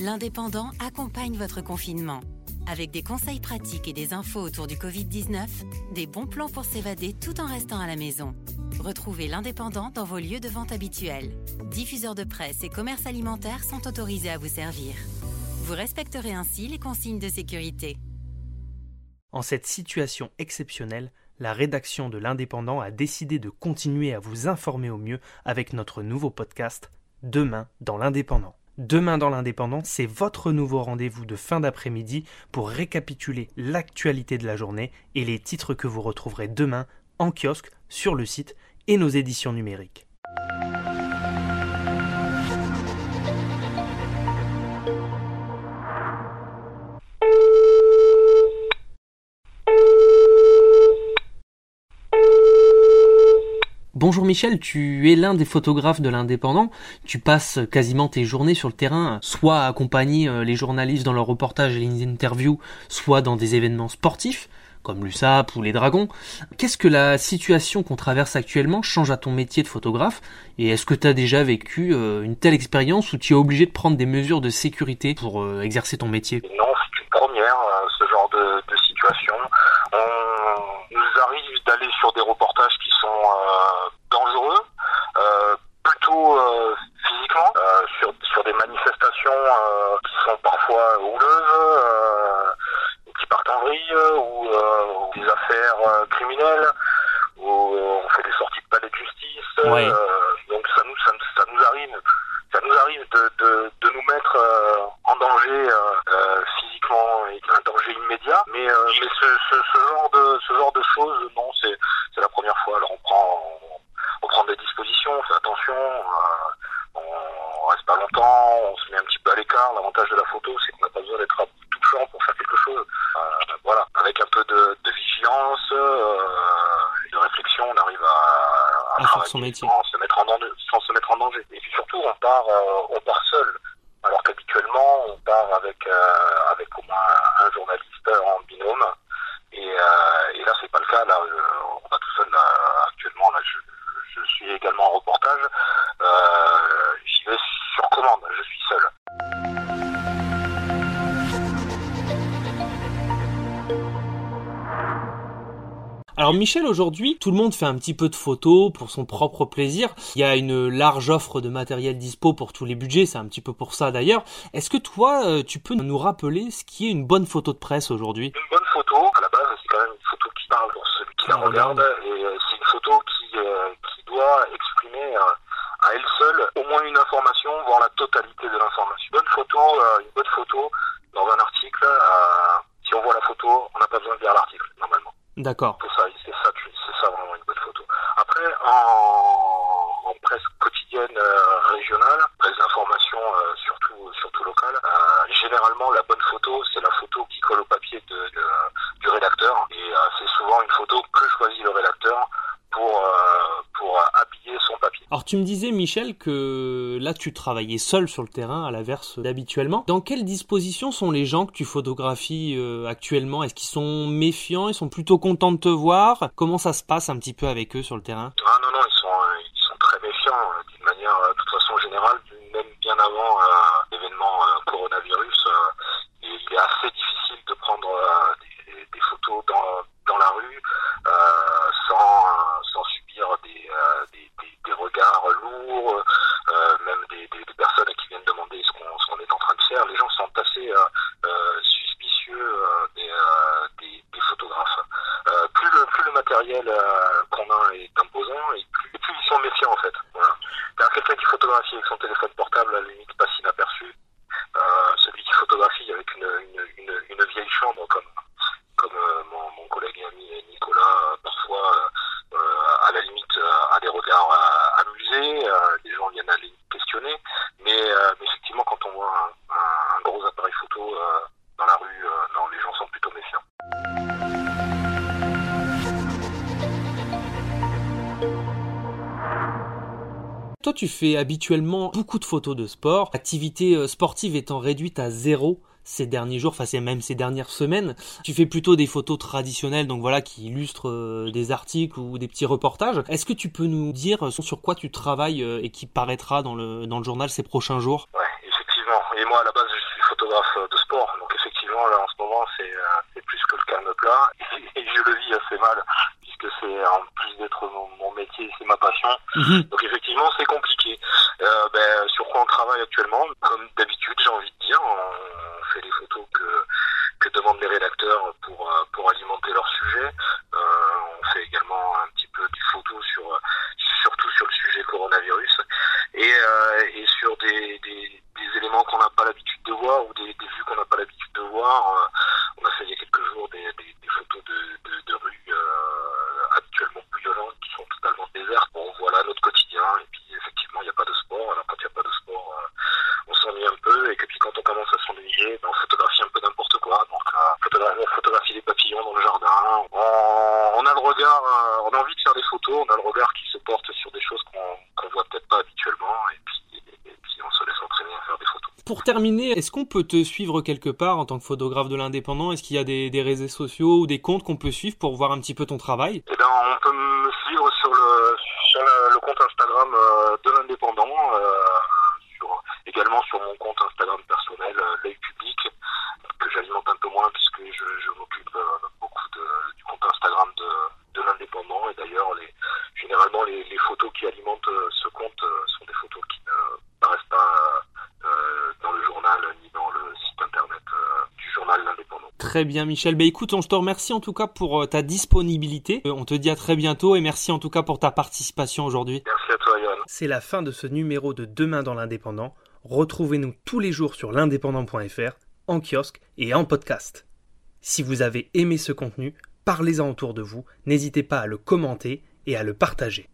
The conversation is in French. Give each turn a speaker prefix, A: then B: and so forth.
A: L'Indépendant accompagne votre confinement. Avec des conseils pratiques et des infos autour du Covid-19, des bons plans pour s'évader tout en restant à la maison. Retrouvez l'Indépendant dans vos lieux de vente habituels. Diffuseurs de presse et commerces alimentaires sont autorisés à vous servir. Vous respecterez ainsi les consignes de sécurité.
B: En cette situation exceptionnelle, la rédaction de l'Indépendant a décidé de continuer à vous informer au mieux avec notre nouveau podcast Demain dans l'Indépendant. Demain dans l'Indépendant, c'est votre nouveau rendez-vous de fin d'après-midi pour récapituler l'actualité de la journée et les titres que vous retrouverez demain en kiosque, sur le site et nos éditions numériques. Bonjour Michel, tu es l'un des photographes de l'Indépendant. Tu passes quasiment tes journées sur le terrain, soit à accompagner euh, les journalistes dans leurs reportages et les interviews, soit dans des événements sportifs, comme l'USAP ou les Dragons. Qu'est-ce que la situation qu'on traverse actuellement change à ton métier de photographe? Et est-ce que tu as déjà vécu euh, une telle expérience où tu es obligé de prendre des mesures de sécurité pour euh, exercer ton métier?
C: Non, c'est une première, ce genre de, situation. On nous arrive d'aller sur des reportages qui sont dangereux, euh, plutôt euh, physiquement, euh, sur, sur des manifestations qui sont parfois houleuses, qui partent en vrille, ou, des affaires criminelles, où on fait des sorties de palais de justice. donc ça nous, ça, ça, nous arrive, ça nous arrive de, de, de nous mettre en danger physiquement et un danger immédiat. Mais, mais ce, ce, ce, genre de ce genre de choses, non, c'est c'est la première fois. Alors on prend on prend des dispositions, on fait attention, euh, on reste pas longtemps, on se met un petit peu à l'écart. L'avantage de la photo, c'est qu'on n'a pas besoin d'être touchant pour faire quelque chose. Euh, voilà, avec un peu de, de vigilance euh, et de réflexion, on arrive à, à
B: travailler son métier.
C: sans se mettre en danger, sans se mettre en danger. Et puis surtout, on part, on
B: Michel, aujourd'hui, tout le monde fait un petit peu de photos pour son propre plaisir. Il y a une large offre de matériel dispo pour tous les budgets, c'est un petit peu pour ça d'ailleurs. Est-ce que toi, euh, tu peux nous rappeler ce qui est une bonne photo de presse aujourd'hui?
C: Une bonne photo, à la base, c'est quand même une photo qui parle pour celui qui la regarde, et euh, c'est une photo qui, euh, qui doit exprimer à elle seule au moins une information, voire la totalité de l'information. Bonne photo, une bonne photo dans un article, si on voit la photo, on n'a pas besoin de lire l'article normalement.
B: D'accord
C: ça, c'est ça, c'est ça vraiment une bonne photo. Après, en, en presse quotidienne euh, régionale, presse d'information euh, surtout surtout locale, euh, généralement la bonne photo, c'est la photo qui colle au papier de, de du rédacteur, et c'est souvent une photo que choisit le rédacteur pour pour habiller son papier.
B: Tu me disais Michel que là tu travaillais seul sur le terrain à l'inverse d'habituellement. Dans quelles dispositions sont les gens que tu photographies euh, actuellement? Est-ce qu'ils sont méfiants? Ils sont plutôt contents de te voir? Comment ça se passe un petit peu avec eux sur le terrain?
C: Ah non non, ils sont ils sont très méfiants d'une manière de toute façon générale, même bien avant l'événement coronavirus. il est assez difficile de prendre des, des, photos dans dans la rue sans sans subir des, euh, des, des, des, regards lourds, euh, même des, des, personnes qui viennent demander ce qu'on qu est en train de faire. Les gens sont assez euh, suspicieux des, des, photographes. plus, le, matériel qu'on a est imposant, et plus, ils sont méfiants en fait. Voilà. Quelqu'un qui photographie avec son téléphone portable, à la
B: Toi, tu fais habituellement beaucoup de photos de sport, activité sportive étant réduite à zéro ces derniers jours, enfin c'est même ces dernières semaines. Tu fais plutôt des photos traditionnelles, donc voilà, qui illustrent euh, des articles ou des petits reportages. Est-ce que tu peux nous dire sur quoi tu travailles euh, et qui paraîtra dans le dans le journal ces prochains jours?
C: Ouais, effectivement. Et moi à la base je photographe de sport. Donc effectivement, là en ce moment, c'est plus que le calme plat. Et, je le vis assez mal, puisque c'est en plus d'être mon, métier, c'est ma passion. Mhm. Donc effectivement, c'est compliqué. Ben, sur quoi on travaille actuellement Comme d'habitude, j'ai envie de dire, on fait les photos que que demandent les rédacteurs pour pour alimenter leur sujet. on fait également un petit peu de photos sur surtout sur le sujet coronavirus et, et sur des, des des éléments qu'on n'a pas l'habitude de voir ou des, des vues qu'on n'a pas l'habitude de voir. Euh, on a fait il y a quelques jours des, des, des photos de, de, de rues euh, actuellement violentes qui sont totalement désertes. Bon, voilà notre quotidien. Et puis effectivement, il n'y a pas de sport. Alors quand il n'y a pas de sport, euh, on s'ennuie un peu. Et puis quand on commence à s'ennuyer, ben, on photographie un peu n'importe quoi. Donc euh, on photographie des papillons dans le jardin. On, on a le regard, euh, on a envie de faire des photos. On a le regard qui se porte sur des choses qu'on qu'on voit peut-être pas habituellement. Et puis
B: pour terminer, est-ce qu'on peut te suivre quelque part en tant que photographe de l'indépendant? Est-ce qu'il y a des, des, réseaux sociaux ou des comptes qu'on peut suivre pour voir un petit peu ton travail?
C: Eh bien, on peut me suivre sur le, sur le, compte Instagram euh, de l'indépendant, euh, également sur mon compte Instagram personnel, euh, l'œil public, que j'alimente un peu moins puisque je, je m'occupe euh, beaucoup de, du compte Instagram de, de l'indépendant. Et d'ailleurs, les, généralement, les, les, photos qui alimentent ce compte sont des photos qui ne paraissent pas
B: Très bien, Michel. Bah écoute, on te remercie en tout cas pour euh, ta disponibilité. Euh, on te dit à très bientôt et merci en tout cas pour ta participation aujourd'hui.
C: Merci à toi, Yann.
B: C'est la fin de ce numéro de Demain dans l'Indépendant. Retrouvez-nous tous les jours sur l'indépendant.fr, en kiosque et en podcast. Si vous avez aimé ce contenu, parlez-en autour de vous. N'hésitez pas à le commenter et à le partager.